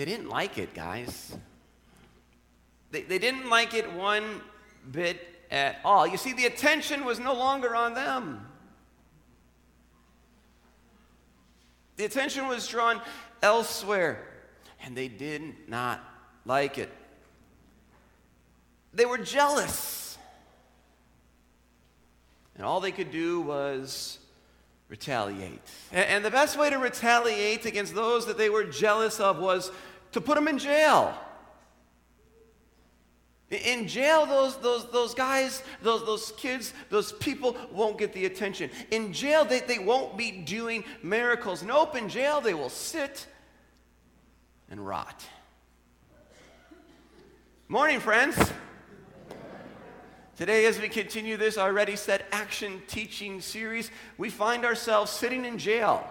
they didn't like it, guys. They, they didn't like it one bit at all. You see, the attention was no longer on them. The attention was drawn elsewhere, and they did not like it. They were jealous. And all they could do was retaliate. And, the best way to retaliate against those that they were jealous of was to put them in jail. In jail, those, those, those guys, those, those kids, those people won't get the attention. In jail, they, they won't be doing miracles. Nope, open jail, they will sit and rot. Morning, friends. Today, as we continue this already set action teaching series, we find ourselves sitting in jail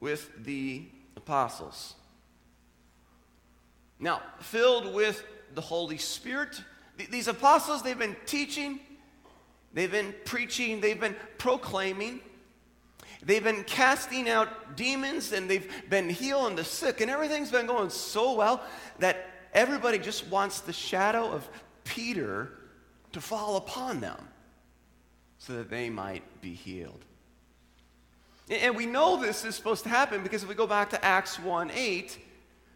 with the apostles. Now, filled with the Holy Spirit, these apostles, they've been teaching, they've been preaching, they've been proclaiming, they've been casting out demons, and they've been healing the sick, and everything's been going so well that everybody just wants the shadow of Peter to fall upon them so that they might be healed. And we know this is supposed to happen because if we go back to Acts 1 8,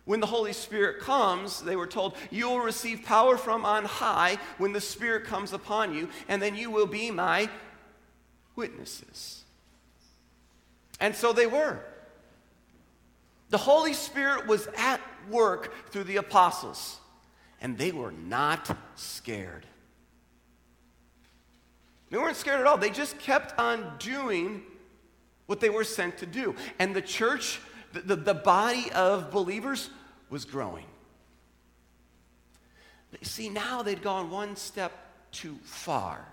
when the Holy Spirit comes, they were told, You will receive power from on high when the Spirit comes upon you, and then you will be my witnesses. And so they were. The Holy Spirit was at work through the apostles, and they were not scared. They weren't scared at all. They just kept on doing what they were sent to do. And the church, the, the, the body of believers, was growing. See, now they'd gone one step too far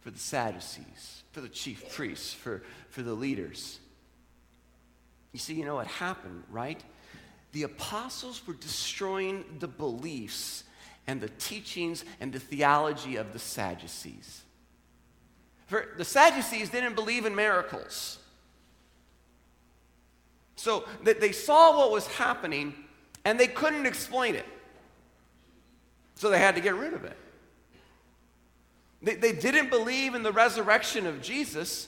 for the Sadducees, for the chief priests, for, for the leaders. You see, you know what happened, right? The apostles were destroying the beliefs and the teachings and the theology of the Sadducees. For the Sadducees didn't believe in miracles. So that they saw what was happening and they couldn't explain it. So they had to get rid of it. They, they didn't believe in the resurrection of Jesus,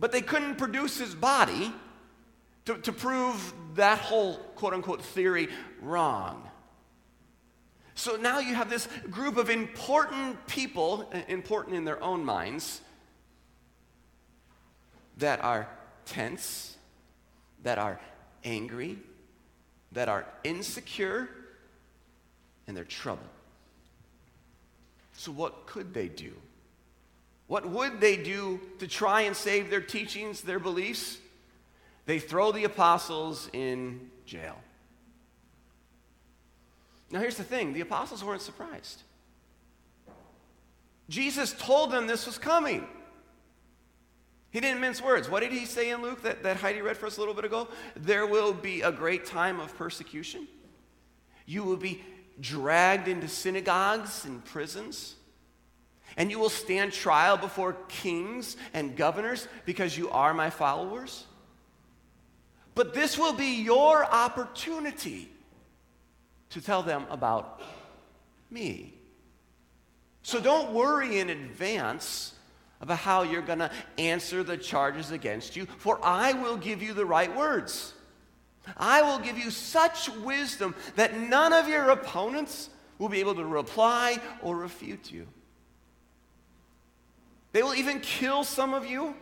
but they couldn't produce his body to, to prove that whole quote unquote theory wrong. So now you have this group of important people, important in their own minds, that are tense, that are angry, that are insecure, and they're troubled. So, what could they do? What would they do to try and save their teachings, their beliefs? They throw the apostles in jail. Now, here's the thing the apostles weren't surprised. Jesus told them this was coming. He didn't mince words. What did he say in Luke that, that Heidi read for us a little bit ago? There will be a great time of persecution. You will be dragged into synagogues and prisons. And you will stand trial before kings and governors because you are my followers. But this will be your opportunity to tell them about me. So don't worry in advance about how you're going to answer the charges against you, for I will give you the right words. I will give you such wisdom that none of your opponents will be able to reply or refute you. They will even kill some of you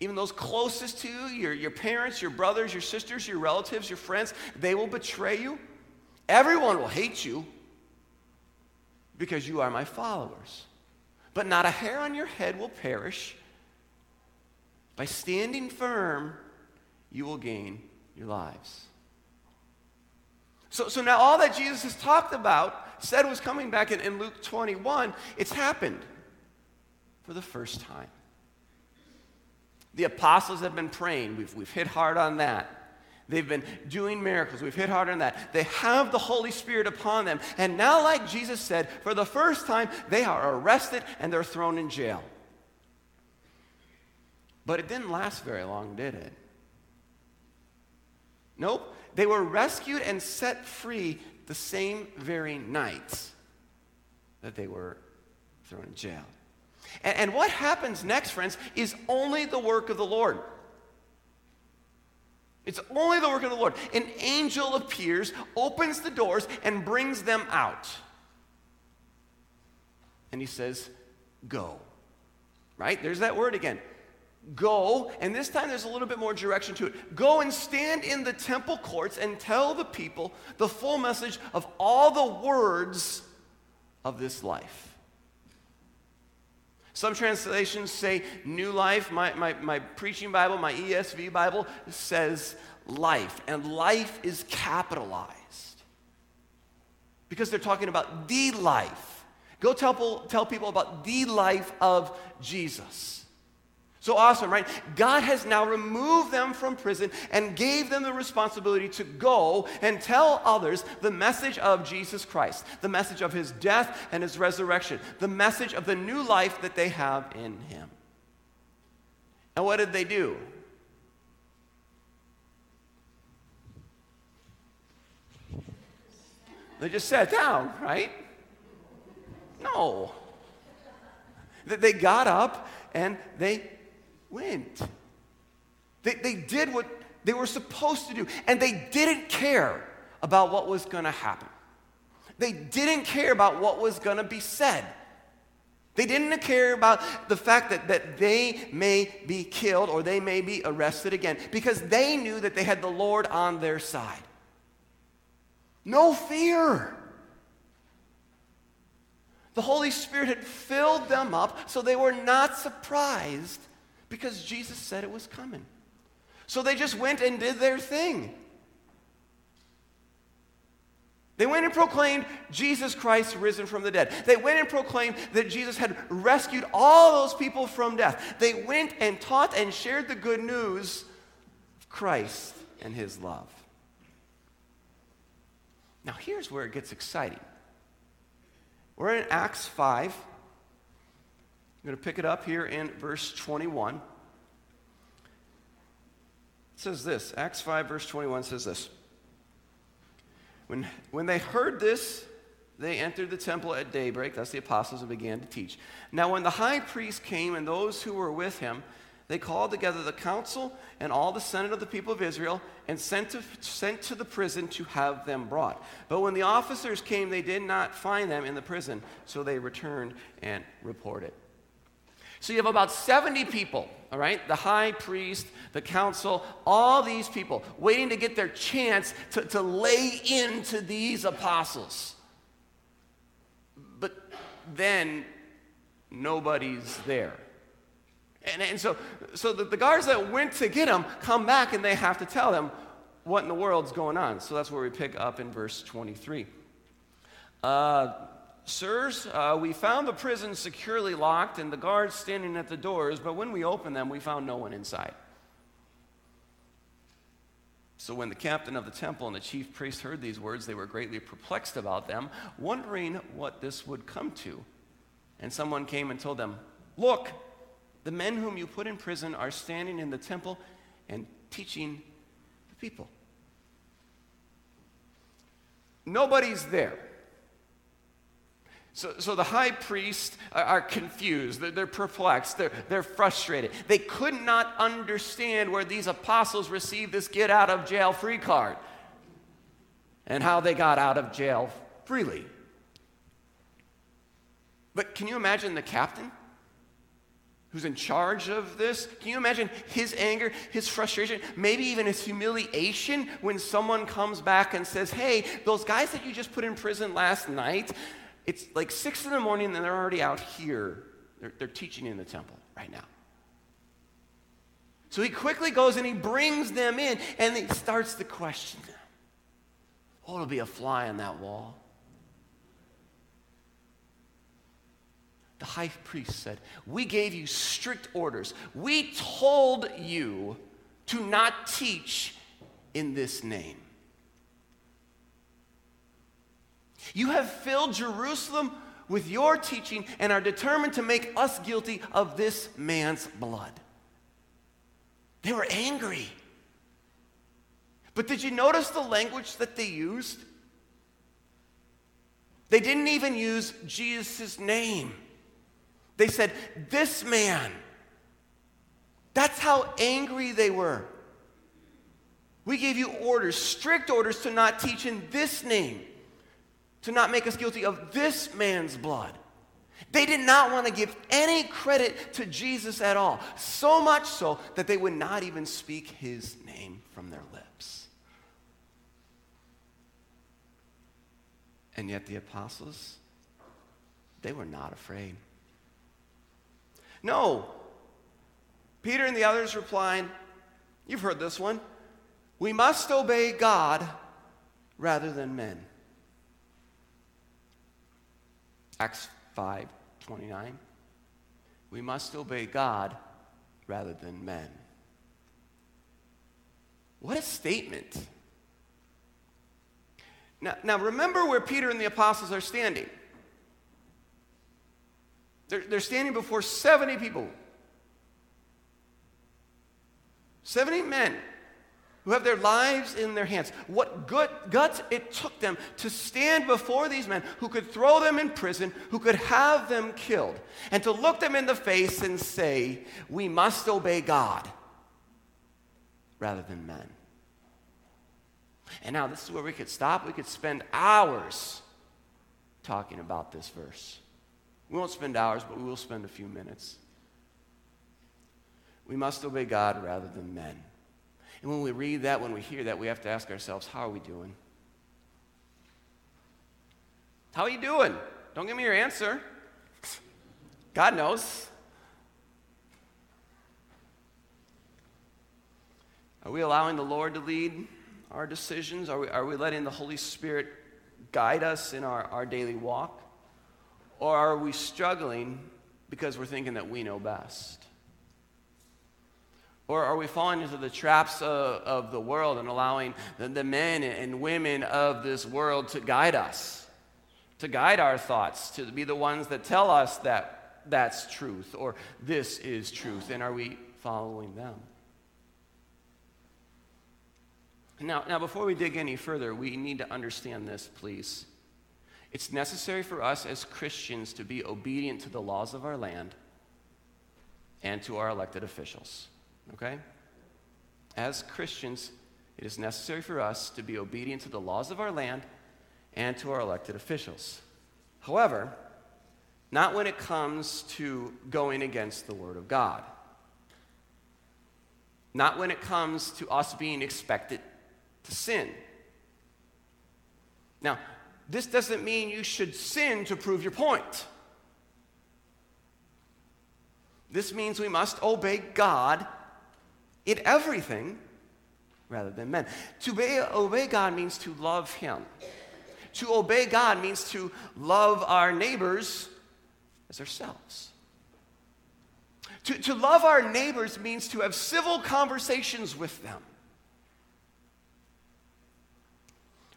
even those closest to you, your, your parents, your brothers, your sisters, your relatives, your friends, they will betray you. Everyone will hate you because you are my followers. But not a hair on your head will perish. By standing firm, you will gain your lives. So, so now all that Jesus has talked about, said was coming back in, in Luke 21, it's happened for the first time. The apostles have been praying. We've, we've hit hard on that. They've been doing miracles. We've hit harder on that. They have the Holy Spirit upon them. And now, like Jesus said, for the first time, they are arrested and they're thrown in jail. But it didn't last very long, did it? Nope. They were rescued and set free the same very night that they were thrown in jail. And, and what happens next, friends, is only the work of the Lord. It's only the work of the Lord. An angel appears, opens the doors, and brings them out. And he says, Go. Right? There's that word again. Go, and this time there's a little bit more direction to it. Go and stand in the temple courts and tell the people the full message of all the words of this life. Some translations say new life. My, my, my preaching Bible, my ESV Bible, says life, and life is capitalized because they're talking about the life. Go tell, tell people about the life of Jesus. So awesome, right? God has now removed them from prison and gave them the responsibility to go and tell others the message of Jesus Christ, the message of his death and his resurrection, the message of the new life that they have in him. And what did they do? They just sat down, right? No. They got up and they went. They, they did what they were supposed to do, and they didn't care about what was going to happen. They didn't care about what was going to be said. They didn't care about the fact that, that they may be killed or they may be arrested again because they knew that they had the Lord on their side. No fear. The Holy Spirit had filled them up so they were not surprised because Jesus said it was coming. So they just went and did their thing. They went and proclaimed Jesus Christ risen from the dead. They went and proclaimed that Jesus had rescued all those people from death. They went and taught and shared the good news of Christ and his love. Now, here's where it gets exciting. We're in Acts 5. I'm going to pick it up here in verse 21. It says this Acts 5, verse 21 says this. When, when they heard this, they entered the temple at daybreak. That's the apostles and began to teach. Now, when the high priest came and those who were with him, they called together the council and all the senate of the people of Israel and sent to, sent to the prison to have them brought. But when the officers came, they did not find them in the prison, so they returned and reported. So you have about 70 people, all right? The high priest, the council, all these people waiting to get their chance to, to lay into these apostles. But then nobody's there. And, and so, so the, the guards that went to get them come back and they have to tell them what in the world's going on. So that's where we pick up in verse 23. Uh, Sirs, uh, we found the prison securely locked and the guards standing at the doors, but when we opened them, we found no one inside. So when the captain of the temple and the chief priest heard these words, they were greatly perplexed about them, wondering what this would come to. And someone came and told them, Look, the men whom you put in prison are standing in the temple and teaching the people. Nobody's there. So, so the high priests are, confused, they're, they're perplexed, they're, they're frustrated. They could not understand where these apostles received this get out of jail free card and how they got out of jail freely. But can you imagine the captain? who's in charge of this. Can you imagine his anger, his frustration, maybe even his humiliation when someone comes back and says, Hey, those guys that you just put in prison last night, it's like six in the morning and they're already out here. They're, they're teaching in the temple right now. So he quickly goes and he brings them in and he starts to question them. Oh, it'll be a fly on that wall. The high priest said, We gave you strict orders. We told you to not teach in this name. You have filled Jerusalem with your teaching and are determined to make us guilty of this man's blood. They were angry. But did you notice the language that they used? They didn't even use Jesus' name. They said, This man. That's how angry they were. We gave you orders, strict orders, to not teach in this name, to not make us guilty of this man's blood. They did not want to give any credit to Jesus at all, so much so that they would not even speak his name from their lips. And yet the apostles, they were not afraid. No. Peter and the others replied, You've heard this one. We must obey God rather than men. Acts 5 29. We must obey God rather than men. What a statement. Now, now remember where Peter and the apostles are standing. They're, they're standing before 70 people. 70 men who have their lives in their hands. What good guts it took them to stand before these men who could throw them in prison, who could have them killed, and to look them in the face and say, We must obey God rather than men. And now, this is where we could stop. We could spend hours talking about this verse. We won't spend hours, but we will spend a few minutes. We must obey God rather than men. And when we read that, when we hear that, we have to ask ourselves, how are we doing? How are you doing? Don't give me your answer. God knows. Are we allowing the Lord to lead our decisions? Are we, are we letting the Holy Spirit guide us in our, our daily walk? Or are we struggling because we're thinking that we know best? Or are we falling into the traps of, of the world and allowing the, the men and women of this world to guide us, to guide our thoughts, to be the ones that tell us that that's truth or this is truth? And are we following them? Now, now, before we dig any further, we need to understand this, please. It's necessary for us as Christians to be obedient to the laws of our land and to our elected officials. Okay? As Christians, it is necessary for us to be obedient to the laws of our land and to our elected officials. However, not when it comes to going against the Word of God. Not when it comes to us being expected to sin. Now, this doesn't mean you should sin to prove your point. This means we must obey God in everything rather than men. To obey, obey God means to love Him. To obey God means to love our neighbors as ourselves. To, to love our neighbors means to have civil conversations with them.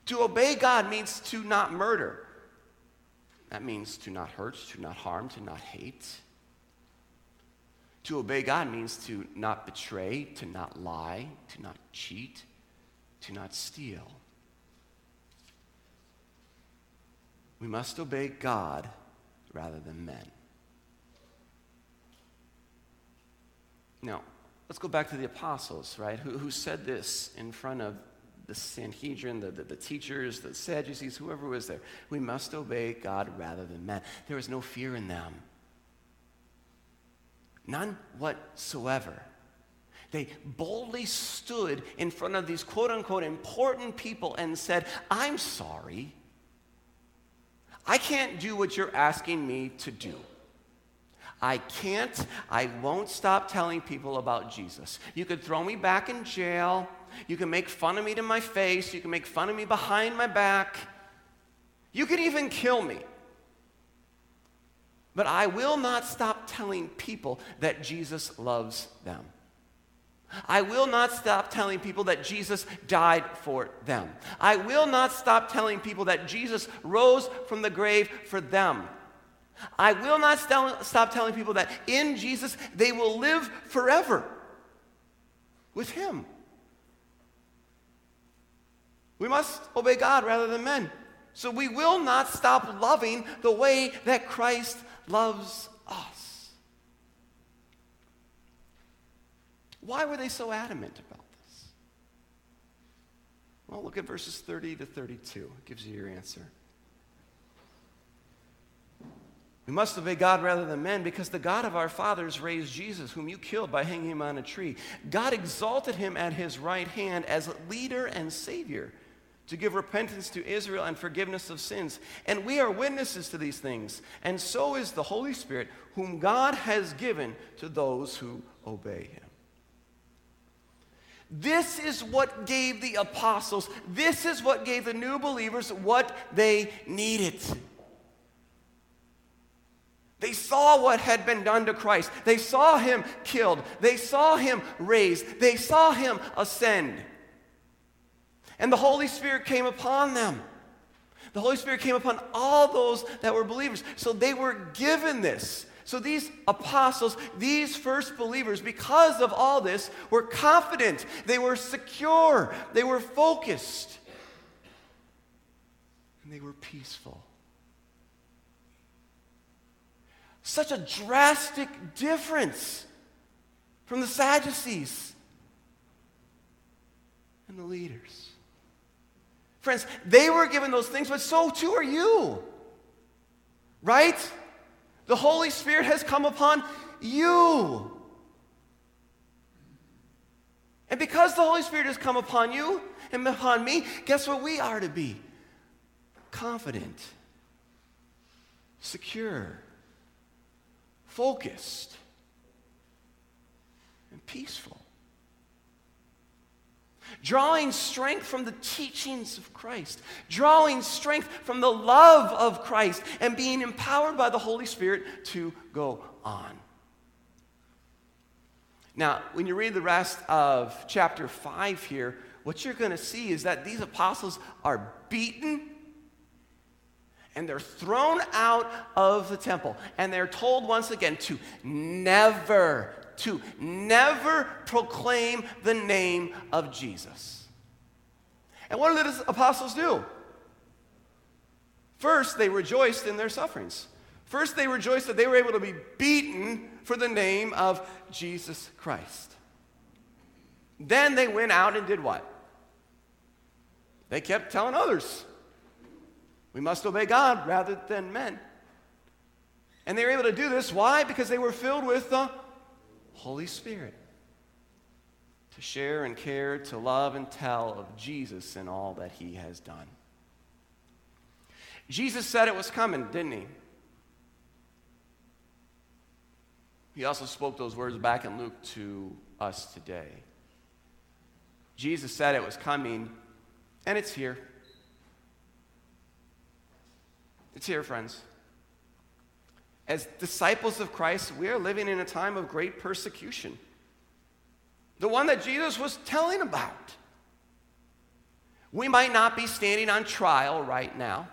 To obey God means to not murder. That means to not hurt, to not harm, to not hate. To obey God means to not betray, to not lie, to not cheat, to not steal. We must obey God rather than men. Now, let's go back to the apostles, right? Who, who said this in front of the Sanhedrin, the, the, the, teachers, the Sadducees, whoever was there. We must obey God rather than men. There was no fear in them. None whatsoever. They boldly stood in front of these quote unquote important people and said, I'm sorry. I can't do what you're asking me to do. I can't, I won't stop telling people about Jesus. You could throw me back in jail. You can make fun of me to my face. You can make fun of me behind my back. You could even kill me. But I will not stop telling people that Jesus loves them. I will not stop telling people that Jesus died for them. I will not stop telling people that Jesus rose from the grave for them. I will not st- stop telling people that in Jesus they will live forever with Him. We must obey God rather than men. So we will not stop loving the way that Christ loves us. Why were they so adamant about this? Well, look at verses 30 to 32. It gives you your answer. We must obey God rather than men because the God of our fathers raised Jesus, whom you killed by hanging him on a tree. God exalted him at his right hand as leader and savior to give repentance to Israel and forgiveness of sins. And we are witnesses to these things. And so is the Holy Spirit, whom God has given to those who obey him. This is what gave the apostles, this is what gave the new believers what they needed. They saw what had been done to Christ. They saw him killed. They saw him raised. They saw him ascend and the Holy Spirit came upon them. The Holy Spirit came upon all those that were believers. So they were given this. So these apostles, these first believers, because of all this, were confident. They were secure. They were focused. And they were peaceful. Such a drastic difference from the Sadducees and the leaders. Friends, they were given those things, but so too are you. Right? The Holy Spirit has come upon you. And because the Holy Spirit has come upon you and upon me, guess what we are to be? Confident, secure, focused, and peaceful drawing strength from the teachings of Christ, drawing strength from the love of Christ, and being empowered by the Holy Spirit to go on. Now, when you read the rest of chapter 5 here, what you're going to see is that these apostles are beaten and they're thrown out of the temple. And they're told once again to never to never proclaim the name of Jesus. And what did the apostles do? First, they rejoiced in their sufferings. First, they rejoiced that they were able to be beaten for the name of Jesus Christ. Then they went out and did what? They kept telling others, we must obey God rather than men. And they were able to do this. Why? Because they were filled with the Holy Spirit to share and care, to love and tell of Jesus and all that he has done. Jesus said it was coming, didn't he? He also spoke those words back in Luke to us today. Jesus said it was coming, and it's here. It's here, friends as disciples of Christ, we are living in a time of great persecution. The one that Jesus was telling about. We might not be standing on trial right now,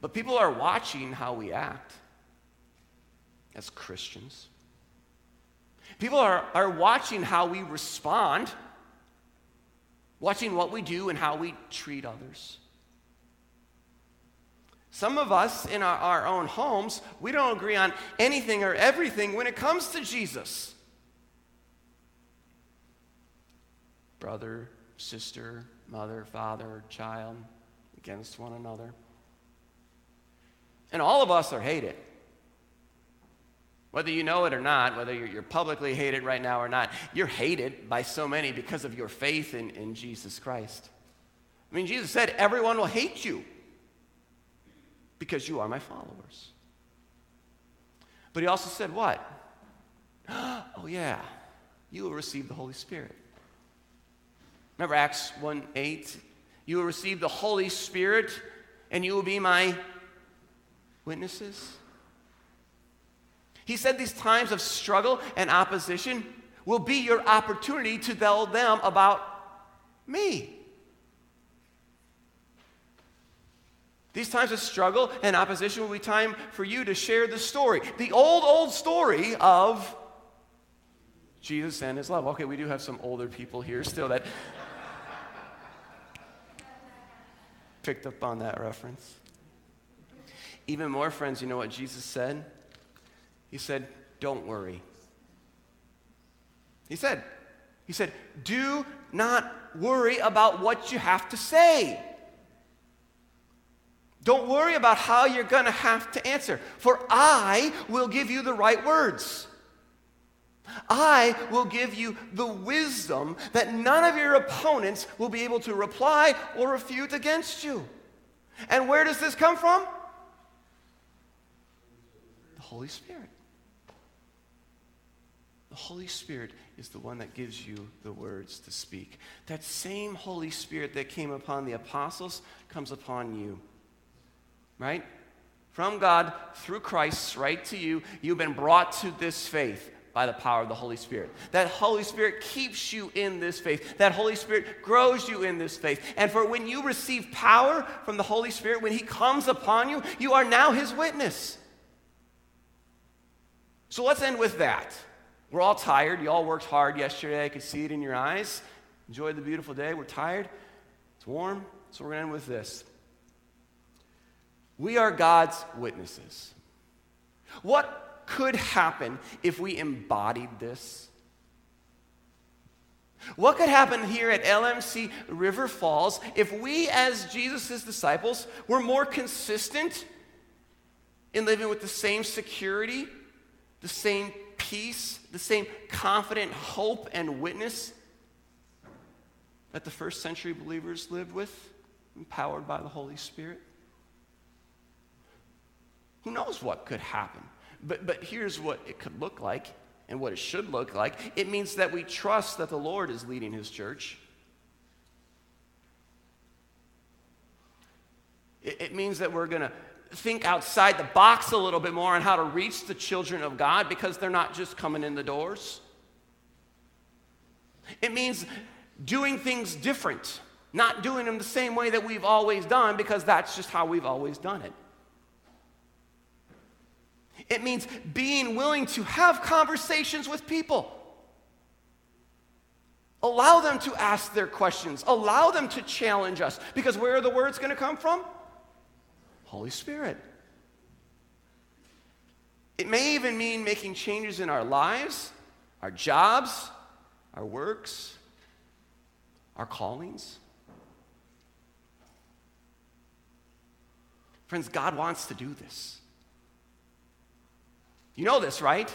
but people are watching how we act as Christians. People are, are watching how we respond, watching what we do and how we treat others. Some of us in our, our, own homes, we don't agree on anything or everything when it comes to Jesus. Brother, sister, mother, father, child, against one another. And all of us are hated. Whether you know it or not, whether you're, you're publicly hated right now or not, you're hated by so many because of your faith in, in Jesus Christ. I mean, Jesus said, everyone will hate you because you are my followers. But he also said, What? Oh, yeah, you will receive the Holy Spirit. Remember Acts 1 8? You will receive the Holy Spirit and you will be my witnesses. He said these times of struggle and opposition will be your opportunity to tell them about me. These times of struggle and opposition will be time for you to share the story, the old, old story of Jesus and his love. Okay, we do have some older people here still that. picked up on that reference. Even more, friends, you know what Jesus said? He said, Don't worry. He said, He said, Do not worry about what you have to say. Don't worry about how you're going to have to answer, for I will give you the right words. I will give you the wisdom that none of your opponents will be able to reply or refute against you. And where does this come from? The Holy Spirit. The Holy Spirit is the one that gives you the words to speak. That same Holy Spirit that came upon the apostles comes upon you right? From God through Christ, right to you. You've been brought to this faith by the power of the Holy Spirit. That Holy Spirit keeps you in this faith. That Holy Spirit grows you in this faith. And for when you receive power from the Holy Spirit, when He comes upon you, you are now His witness. So let's end with that. We're all tired. You all worked hard yesterday. I could see it in your eyes. Enjoyed the beautiful day. We're tired. It's warm. So we're going to end with this. We are God's witnesses. What could happen if we embodied this? What could happen here at LMC River Falls if we, as Jesus' disciples, were more consistent in living with the same security, the same peace, the same confident hope and witness that the first century believers lived with, empowered by the Holy Spirit? Who knows what could happen? But, but here's what it could look like and what it should look like it means that we trust that the Lord is leading his church. It, it means that we're going to think outside the box a little bit more on how to reach the children of God because they're not just coming in the doors. It means doing things different, not doing them the same way that we've always done because that's just how we've always done it. It means being willing to have conversations with people. Allow them to ask their questions. Allow them to challenge us. Because where are the words going to come from? Holy Spirit. It may even mean making changes in our lives, our jobs, our works, our callings. Friends, God wants to do this. You know this, right?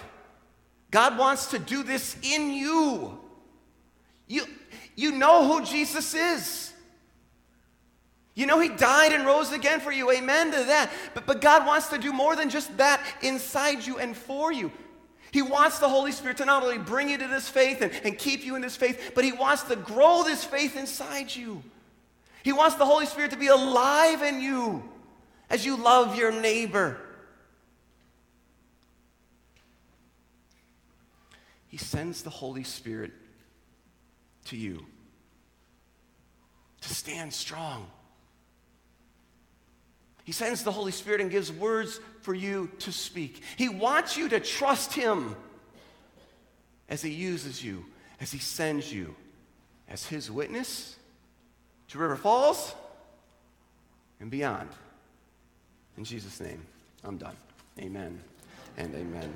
God wants to do this in you. You, you know who Jesus is. You know, He died and rose again for you. Amen to that. But, but God wants to do more than just that inside you and for you. He wants the Holy Spirit to not only bring you to this faith and, and keep you in this faith, but He wants to grow this faith inside you. He wants the Holy Spirit to be alive in you as you love your neighbor He sends the Holy Spirit to you to stand strong. He sends the Holy Spirit and gives words for you to speak. He wants you to trust Him as He uses you, as He sends you as His witness to River Falls and beyond. In Jesus' name, I'm done. Amen and amen.